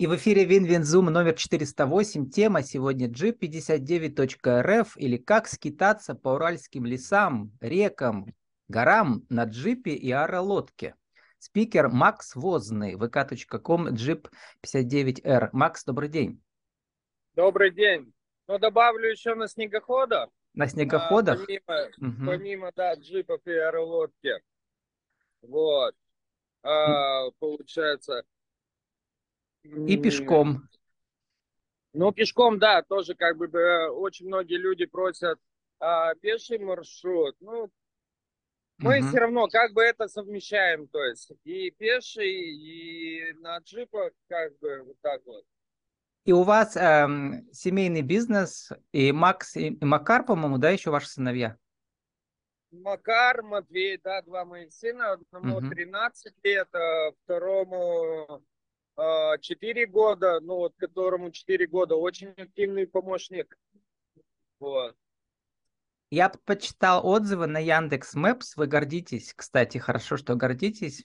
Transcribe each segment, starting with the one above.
И в эфире WinWinZoom номер 408. Тема сегодня jeep59.rf или как скитаться по уральским лесам, рекам, горам на джипе и аэролодке. Спикер Макс Возный, vk.com, jeep59r. Макс, добрый день. Добрый день. Ну, добавлю еще на снегоходах. На снегоходах? А, помимо, угу. помимо, да, джипов и аэролодки. Вот. А, получается, и пешком. Ну, пешком, да, тоже как бы очень многие люди просят а, пеший маршрут. Ну, мы угу. все равно как бы это совмещаем, то есть и пеший, и на джипах, как бы вот так вот. И у вас эм, семейный бизнес, и Макс, и Макар, по-моему, да, еще ваши сыновья? Макар, Матвей, да, два моих сына, одному угу. 13 лет, а второму 4 года, ну вот которому 4 года, очень активный помощник. Вот. Я почитал отзывы на Яндекс Мэпс. Вы гордитесь, кстати, хорошо, что гордитесь.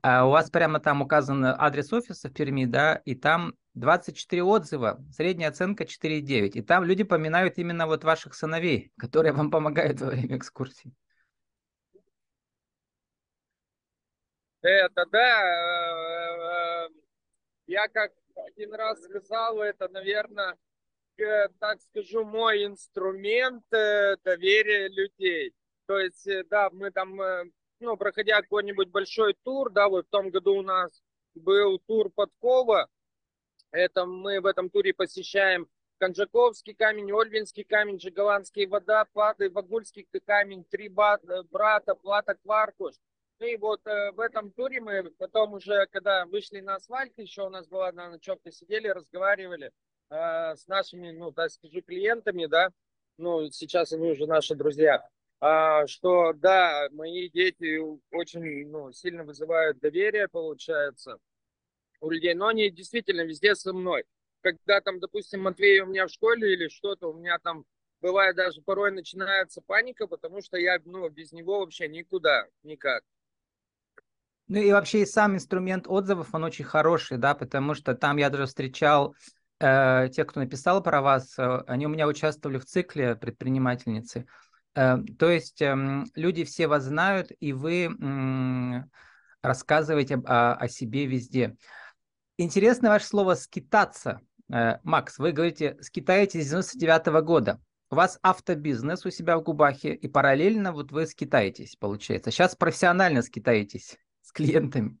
А у вас прямо там указан адрес офиса в Перми, да, и там 24 отзыва, средняя оценка 4,9. И там люди поминают именно вот ваших сыновей, которые вам помогают во время экскурсии. Это да, э, я как один раз сказал, это, наверное, так скажу, мой инструмент э, доверия людей. То есть, э, да, мы там, э, ну, проходя какой-нибудь большой тур, да, вот в том году у нас был тур Подкова, это мы в этом туре посещаем Конжаковский камень, Ольвинский камень, Жиголандские водопады, Вагульский камень, Три брата, Плата Кваркуш. И вот э, в этом туре мы потом уже, когда вышли на асфальт, еще у нас была на ночевке, сидели, разговаривали э, с нашими, ну, так скажу, клиентами, да, ну, сейчас они уже наши друзья, а, что, да, мои дети очень, ну, сильно вызывают доверие, получается, у людей, но они действительно везде со мной. Когда там, допустим, Матвей у меня в школе или что-то, у меня там бывает даже порой начинается паника, потому что я, ну, без него вообще никуда, никак. Ну и вообще и сам инструмент отзывов, он очень хороший, да, потому что там я даже встречал э, тех, кто написал про вас, э, они у меня участвовали в цикле предпринимательницы. Э, то есть э, люди все вас знают, и вы э, рассказываете о, о себе везде. Интересно ваше слово «скитаться». Э, Макс, вы говорите, скитаетесь с 99 -го года. У вас автобизнес у себя в Губахе, и параллельно вот вы скитаетесь, получается. Сейчас профессионально скитаетесь с клиентами?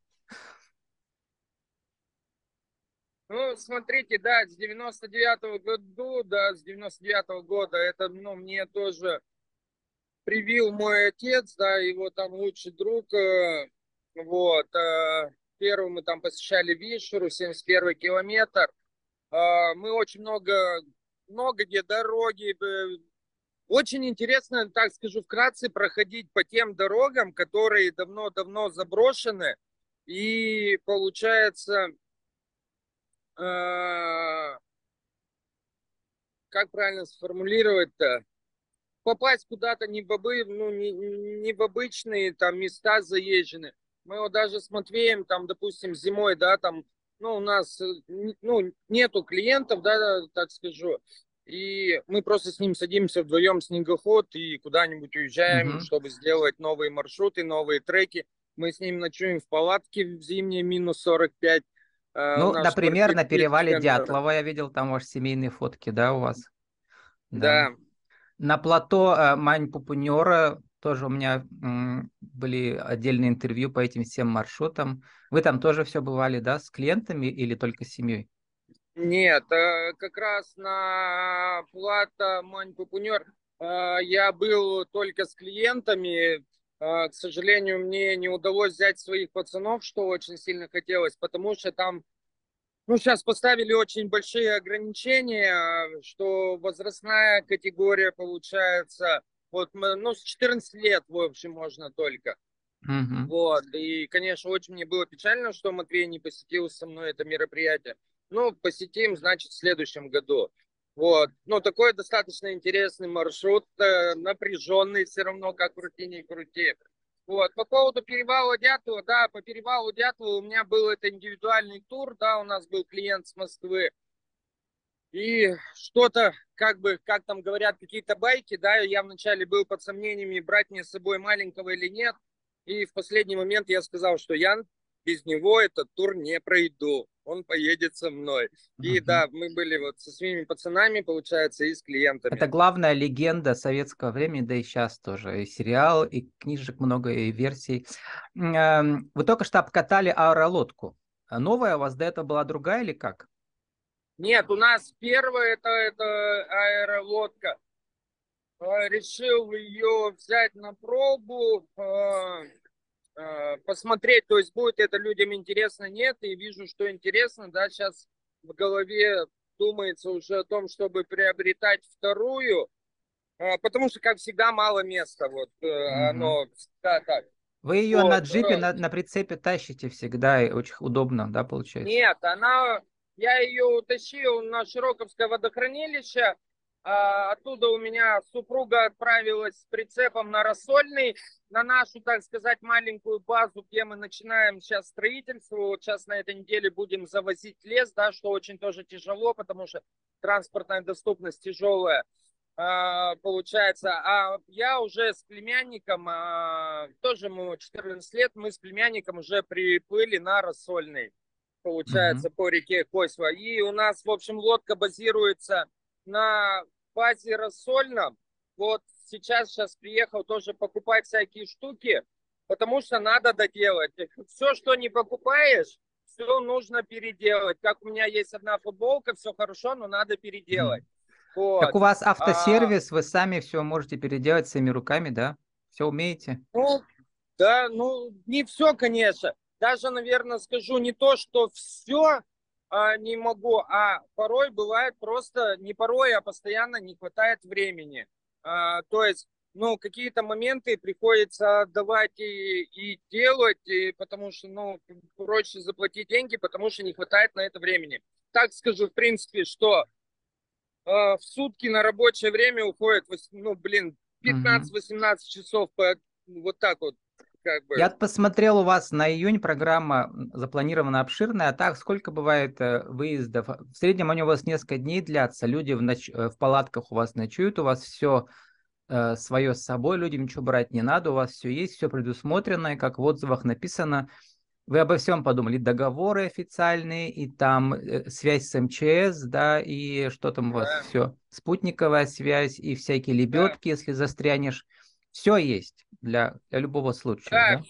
Ну, смотрите, да, с 99-го года, да, с 99-го года, это, ну, мне тоже привил мой отец, да, его там лучший друг, э, вот, э, первый мы там посещали Вишеру, 71 километр, э, мы очень много, много где дороги, очень интересно, так скажу вкратце, проходить по тем дорогам, которые давно-давно заброшены. И получается, э, как правильно сформулировать-то? Попасть куда-то не в, ну, не, не в обычные там места заезжены. Мы вот даже с Матвеем, там, допустим, зимой, да, там, ну, у нас, э, ну, нету клиентов, да, так скажу, и мы просто с ним садимся вдвоем снегоход и куда-нибудь уезжаем, угу. чтобы сделать новые маршруты, новые треки. Мы с ним ночуем в палатке в зимнее минус 45. Э, ну, например, на перевале Дятлова я видел там ваши семейные фотки, да, у вас? Да. да. На плато э, Мань Пупунера тоже у меня были отдельные интервью по этим всем маршрутам. Вы там тоже все бывали, да, с клиентами или только с семьей? Нет, э, как раз на Плата Мань Папунер э, я был только с клиентами. Э, к сожалению, мне не удалось взять своих пацанов, что очень сильно хотелось, потому что там ну, сейчас поставили очень большие ограничения, что возрастная категория получается, вот, ну, с 14 лет, в общем, можно только. Uh-huh. Вот, и, конечно, очень мне было печально, что Матвей не посетил со мной это мероприятие. Ну, посетим, значит, в следующем году. Вот. Ну, такой достаточно интересный маршрут, э, напряженный все равно, как крути не крути. Вот. По поводу перевала Дятлова, да, по перевалу Дятлова у меня был это индивидуальный тур, да, у нас был клиент с Москвы. И что-то, как бы, как там говорят, какие-то байки, да, я вначале был под сомнениями, брать мне с собой маленького или нет. И в последний момент я сказал, что я без него этот тур не пройду он поедет со мной. И да, мы были вот со своими пацанами, получается, и с клиентами. Это главная легенда советского времени, да и сейчас тоже. И сериал, и книжек много, и версий. Эм, вы только что обкатали аэролодку. А новая у вас до этого была другая или как? Нет, у нас первая это, это аэролодка. Э, решил ее взять на пробу. Э, Э, посмотреть, то есть будет это людям интересно, нет, и вижу, что интересно, да, сейчас в голове думается уже о том, чтобы приобретать вторую, э, потому что, как всегда, мало места, вот, mm-hmm. оно всегда так. Вы ее вот, на джипе, на, на прицепе тащите всегда, и очень удобно, да, получается? Нет, она, я ее утащил на Широковское водохранилище, оттуда у меня супруга отправилась с прицепом на рассольный, на нашу, так сказать, маленькую базу, где мы начинаем сейчас строительство. Вот сейчас на этой неделе будем завозить лес, да, что очень тоже тяжело, потому что транспортная доступность тяжелая а, получается. А я уже с племянником, а, тоже ему 14 лет, мы с племянником уже приплыли на рассольный, получается, mm-hmm. по реке Косьва. И у нас, в общем, лодка базируется на базе рассольном. Вот сейчас, сейчас приехал тоже покупать всякие штуки, потому что надо доделать. Все, что не покупаешь, все нужно переделать. Как у меня есть одна футболка, все хорошо, но надо переделать. Вот. Как у вас а автосервис, а... вы сами все можете переделать своими руками, да? Все умеете? Ну, да, ну, не все, конечно. Даже, наверное, скажу не то, что все, не могу, а порой бывает просто, не порой, а постоянно не хватает времени. А, то есть, ну, какие-то моменты приходится отдавать и, и делать, и, потому что, ну, проще заплатить деньги, потому что не хватает на это времени. Так скажу, в принципе, что э, в сутки на рабочее время уходит, ну, блин, 15-18 часов, по, вот так вот как бы... Я посмотрел, у вас на июнь программа запланирована обширная, а так сколько бывает э, выездов? В среднем они у вас несколько дней длятся, люди в, ноч... Э, в палатках у вас ночуют, у вас все э, свое с собой, людям ничего брать не надо, у вас все есть, все предусмотрено, и как в отзывах написано, вы обо всем подумали, договоры официальные, и там э, связь с МЧС, да, и что там у вас да. все, спутниковая связь, и всякие лебедки, да. если застрянешь, все есть для, для любого случая. Да, да?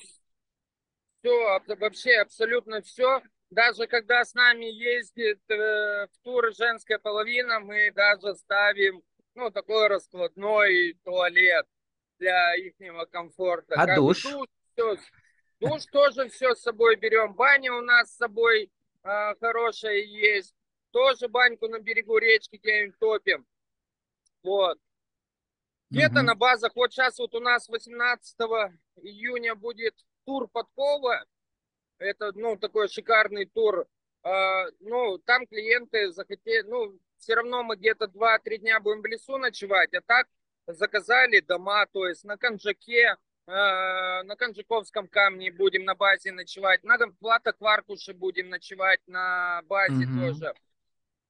все, вообще абсолютно все. Даже когда с нами ездит э, в тур женская половина, мы даже ставим ну, такой раскладной туалет для их комфорта. А как душ? Душ, все, душ тоже все с собой берем. Баня у нас с собой э, хорошая есть. Тоже баньку на берегу речки где-нибудь топим. Вот. Где-то угу. на базах, вот сейчас вот у нас 18 июня будет тур Подкова. Это, ну, такой шикарный тур. А, ну, там клиенты захотели, ну, все равно мы где-то 2-3 дня будем в лесу ночевать, а так заказали дома, то есть на Конжаке, а, на Конжаковском камне будем на базе ночевать, на Плата Кваркуше будем ночевать на базе угу. тоже.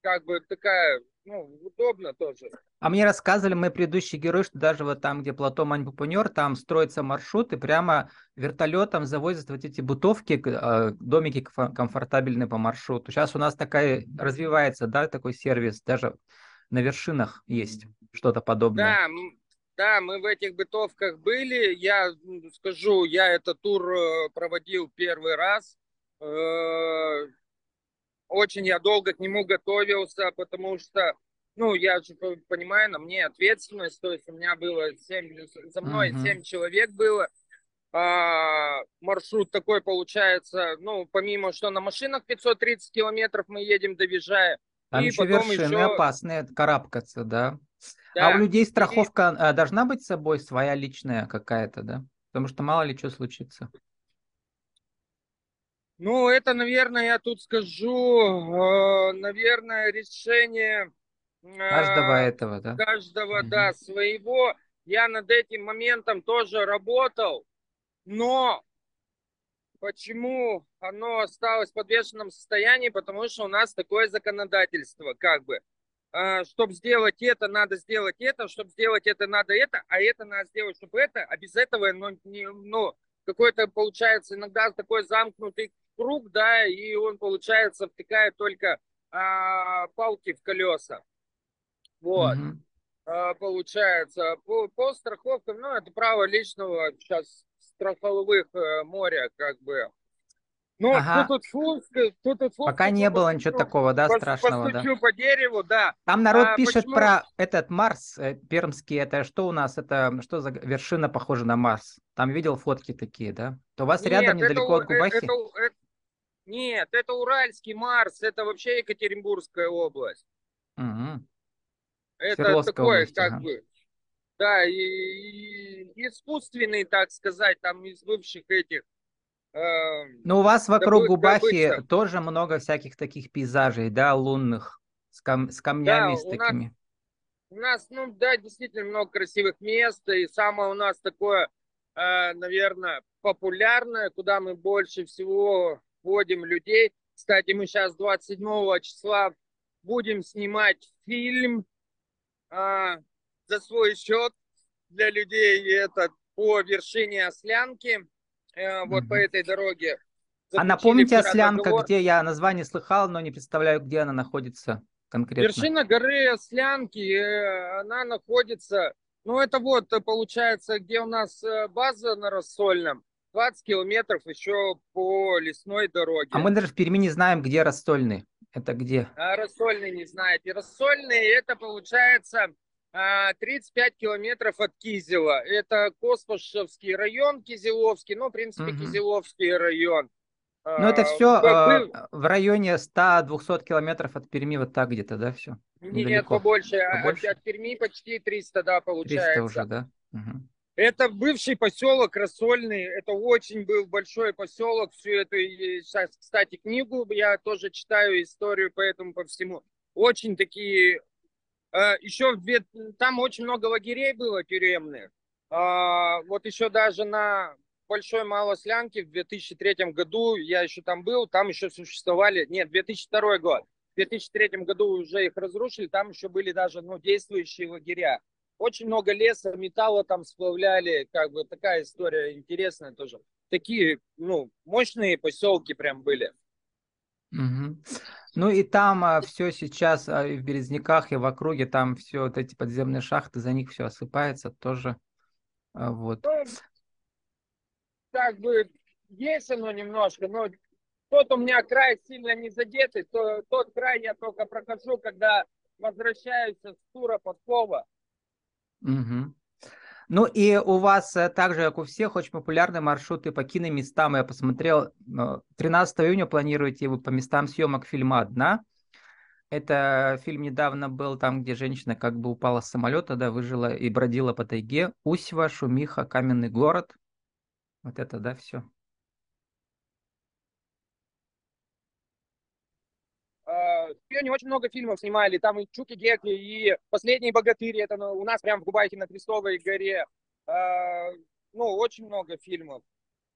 Как бы такая, ну, удобно тоже. А мне рассказывали мои предыдущие герои, что даже вот там, где плато Маньпупунер, там строится маршрут, и прямо вертолетом завозят вот эти бутовки, а, домики комфортабельные по маршруту. Сейчас у нас такая развивается, да, такой сервис, даже на вершинах есть что-то подобное. Да, да, мы в этих бытовках были. Я скажу, я этот тур э, проводил первый раз. Очень я долго к нему готовился, потому что ну, я же понимаю, на мне ответственность, то есть у меня было 7, за мной uh-huh. 7 человек было, а, маршрут такой получается, ну, помимо, что на машинах 530 километров мы едем, доезжая, там и еще потом вершины еще... опасные, карабкаться, да? да? А у людей страховка и... должна быть с собой своя личная какая-то, да? Потому что мало ли что случится. Ну, это, наверное, я тут скажу, э, наверное, решение Каждого а, этого, да? Каждого, угу. да, своего. Я над этим моментом тоже работал. Но почему оно осталось в подвешенном состоянии? Потому что у нас такое законодательство, как бы. А, чтобы сделать это, надо сделать это, чтобы сделать это, надо это, а это надо сделать, чтобы это, а без этого, ну, не, ну какой-то получается иногда такой замкнутый круг, да, и он, получается, втыкает только а, палки в колеса. Вот. Mm-hmm. А, получается, по, по страховкам, ну, это право личного сейчас страховых э, моря, как бы. Ну, ага. тут, тут, тут, тут, Пока не было ничего такого, да, страшного, да? по дереву, да. Там народ а, пишет почему? про этот Марс э, пермский, это что у нас, это что за вершина похожа на Марс? Там видел фотки такие, да? То у вас Нет, рядом недалеко это, от Губахи? Это, это, нет, это Уральский Марс, это вообще Екатеринбургская область. Угу. Это такое, область, как ага. бы, да, и, и искусственный, так сказать, там из бывших этих Эм, Но у вас вокруг добы, Губахи добыча. тоже много всяких таких пейзажей, да, лунных, с, кам с камнями, да, с такими. Нас, у нас, ну да, действительно много красивых мест, и самое у нас такое, э, наверное, популярное, куда мы больше всего вводим людей. Кстати, мы сейчас 27 числа будем снимать фильм э, за свой счет для людей, это по вершине Ослянки э, вот mm-hmm. по этой дороге. а напомните Ослянка, договор. где я название слыхал, но не представляю, где она находится конкретно. Вершина горы Ослянки, э, она находится, ну это вот э, получается, где у нас э, база на Рассольном, 20 километров еще по лесной дороге. А мы даже в Перми не знаем, где Рассольный. Это где? А Рассольный не знаете. Рассольный это получается 35 а, километров от Кизела. Это Коспашевский район, Кизеловский, ну, в принципе, угу. Кизеловский район. Ну, это все а, э, в районе 100-200 километров от Перми, вот так где-то, да, все? Нет, побольше. А, побольше? От, от Перми почти 300, да, получается. 300 уже, да? Угу. Это бывший поселок Рассольный, это очень был большой поселок, всю эту, сейчас, кстати, книгу я тоже читаю, историю поэтому по всему. Очень такие Э, еще там очень много лагерей было тюремных. А, вот еще даже на Большой Малослянке в 2003 году, я еще там был, там еще существовали, нет, 2002 год, в 2003 году уже их разрушили, там еще были даже ну, действующие лагеря. Очень много леса, металла там сплавляли, как бы такая история интересная тоже. Такие, ну, мощные поселки прям были. Угу. Ну и там а, все сейчас а, и в Березняках, и в округе, там все вот эти подземные шахты, за них все осыпается тоже. А, вот. Ну, как бы есть оно немножко, но тот у меня край сильно не задетый, то, тот край я только прохожу, когда возвращаюсь с тура Подкова. Угу. Ну и у вас э, также, как у всех, очень популярные маршруты по киноместам. Я посмотрел, 13 июня планируете вы по местам съемок фильма «Одна». Это фильм недавно был там, где женщина как бы упала с самолета, да, выжила и бродила по тайге. Усьва, Шумиха, Каменный город. Вот это, да, все. В Пионе очень много фильмов снимали, там и Чуки Гекли, и «Последние богатыри», это у нас прям в Губайке на Крестовой горе. А, ну, очень много фильмов.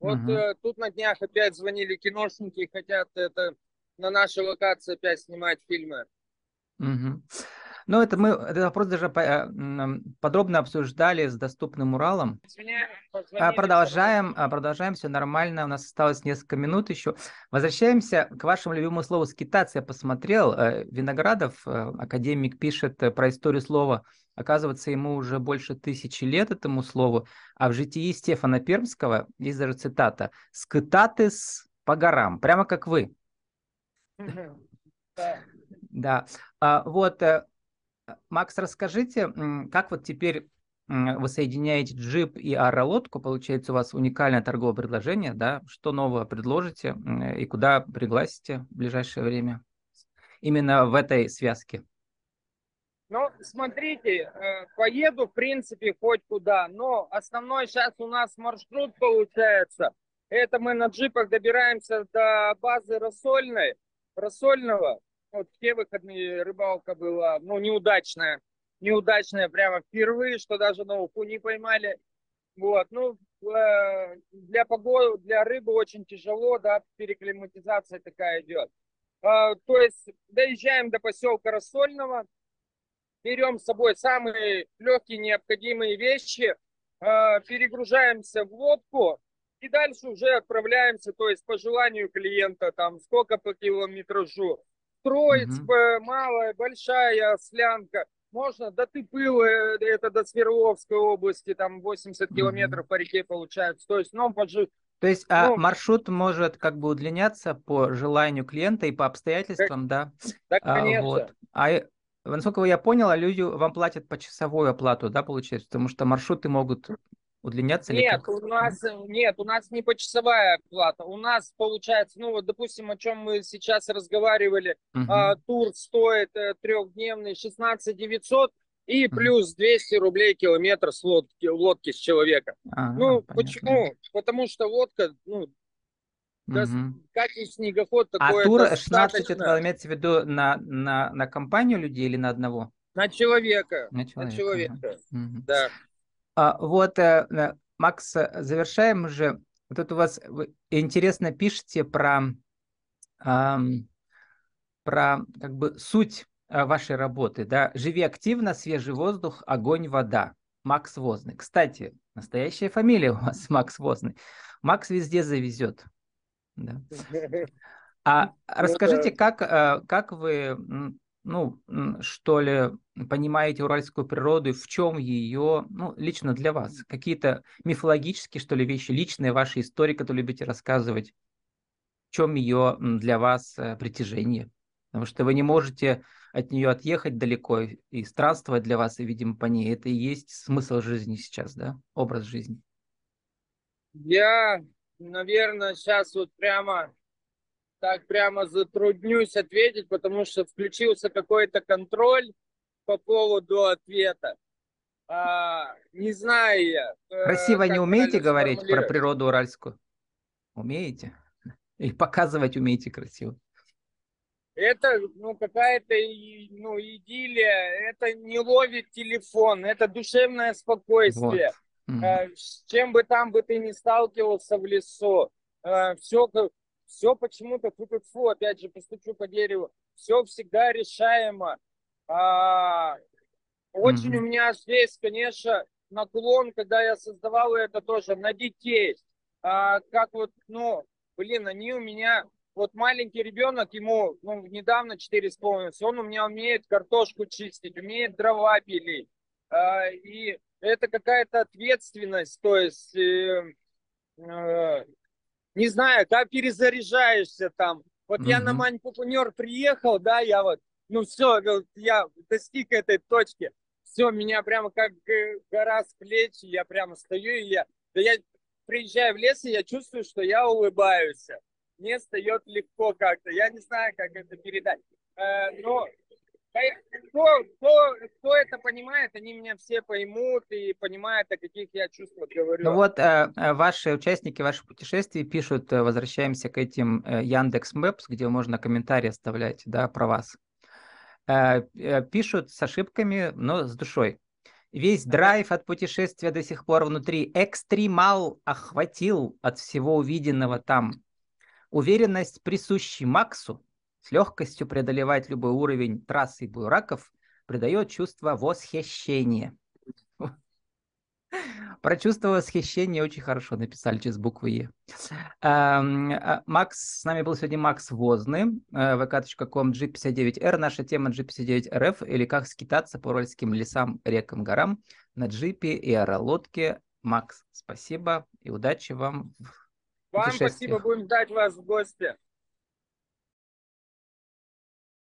Вот угу. тут на днях опять звонили киношники, хотят это на нашей локации опять снимать фильмы. Угу. Ну, это мы этот вопрос даже э, подробно обсуждали с доступным Уралом. А, продолжаем, а, продолжаем, все нормально. У нас осталось несколько минут еще. Возвращаемся к вашему любимому слову скитаться. Я посмотрел, э, Виноградов, э, академик, пишет про историю слова. Оказывается, ему уже больше тысячи лет этому слову. А в житии Стефана Пермского есть даже цитата «Скитатыс по горам», прямо как вы. Да. А, вот Макс, расскажите, как вот теперь вы соединяете джип и аэролодку, получается у вас уникальное торговое предложение, да? Что нового предложите и куда пригласите в ближайшее время? Именно в этой связке. Ну, смотрите, э, поеду, в принципе, хоть куда, но основной сейчас у нас маршрут получается. Это мы на джипах добираемся до базы Рассольной, Рассольного, вот все выходные рыбалка была, ну, неудачная. Неудачная прямо впервые, что даже на уху не поймали. Вот, ну, э, для погоды, для рыбы очень тяжело, да, переклиматизация такая идет. А, то есть доезжаем до поселка Рассольного, берем с собой самые легкие необходимые вещи, а, перегружаемся в лодку и дальше уже отправляемся, то есть по желанию клиента, там сколько по километражу. Строить угу. малая, большая слянка. Можно до Тыпылы, это до Свердловской области, там 80 угу. километров по реке получается. То есть, ну, пожи... То есть а ну, а маршрут может как бы удлиняться по желанию клиента и по обстоятельствам, да? Да, конечно. А, вот. а насколько я понял, люди вам платят по часовую оплату, да, получается? Потому что маршруты могут удлиняться? Нет, у нас нет, у нас не почасовая оплата. У нас получается, ну вот, допустим, о чем мы сейчас разговаривали, угу. а, тур стоит э, трехдневный 16 900 и плюс 200 рублей километр с лодки, лодки с человека. А, ну, понятно. почему? Потому что лодка, ну, да, как и снегоход такой. А тур 16, это имеется в виду на, на, на компанию людей или на одного? На человека. На человека. На человека. Угу. Да. А, вот, э, э, Макс, э, завершаем уже. Тут у вас интересно пишете про, про как бы суть вашей работы, да, живи активно, свежий воздух, огонь, вода. Макс Возный. Кстати, настоящая фамилия у вас Макс Возный. Макс везде завезет. Да. А ну расскажите, как, как вы, ну, что ли, понимаете уральскую природу и в чем ее, ну, лично для вас? Какие-то мифологические, что ли, вещи, личные ваши истории, которые любите рассказывать? В чем ее для вас э, притяжение? Потому что вы не можете от нее отъехать далеко и странствовать для вас, и, видимо, по ней. Это и есть смысл жизни сейчас, да? Образ жизни. Я, наверное, сейчас вот прямо так прямо затруднюсь ответить, потому что включился какой-то контроль по поводу ответа. А, не знаю я. Э, Красиво не умеете говорить про природу уральскую? Умеете? И показывать умеете красиво? Это ну, какая-то ну, идиллия, это не ловит телефон, это душевное спокойствие. Вот. Mm. С чем бы там бы ты ни сталкивался в лесу, э, все, все почему-то, фу опять же, постучу по дереву, все всегда решаемо. А, очень mm-hmm. у меня здесь, конечно, наклон, когда я создавал это тоже на детей. А, как вот, ну, блин, они у меня, вот маленький ребенок, ему ну, недавно 4 исполнилось, он у меня умеет картошку чистить, умеет дрова пилить. А, и это какая-то ответственность, то есть, э, э, не знаю, как перезаряжаешься там. Вот mm-hmm. я на Мань Пупунер приехал, да, я вот ну все, я достиг этой точки, все, меня прямо как гора с плеч, я прямо стою, и я, да я приезжаю в лес, и я чувствую, что я улыбаюсь. Мне встает легко как-то, я не знаю, как это передать. Э, но кто, кто, кто это понимает, они меня все поймут и понимают, о каких я чувствах говорю. Ну вот э, э ваши участники ваших путешествий пишут, э, возвращаемся к этим Яндекс Мэпс, где можно комментарии оставлять, да, про вас. Э, э, пишут с ошибками, но с душой. Весь драйв от путешествия до сих пор внутри. Экстремал охватил от всего увиденного там. Уверенность присущей Максу с легкостью преодолевать любой уровень трассы бураков придает чувство восхищения. Про чувство восхищения очень хорошо написали через буквы Е. Эм, а, Макс, с нами был сегодня Макс Возный, э, vk.com G59R. Наша тема G59RF или как скитаться по уральским лесам, рекам, горам на джипе и аэролодке. Макс, спасибо и удачи вам в Вам спасибо, будем ждать вас в гости.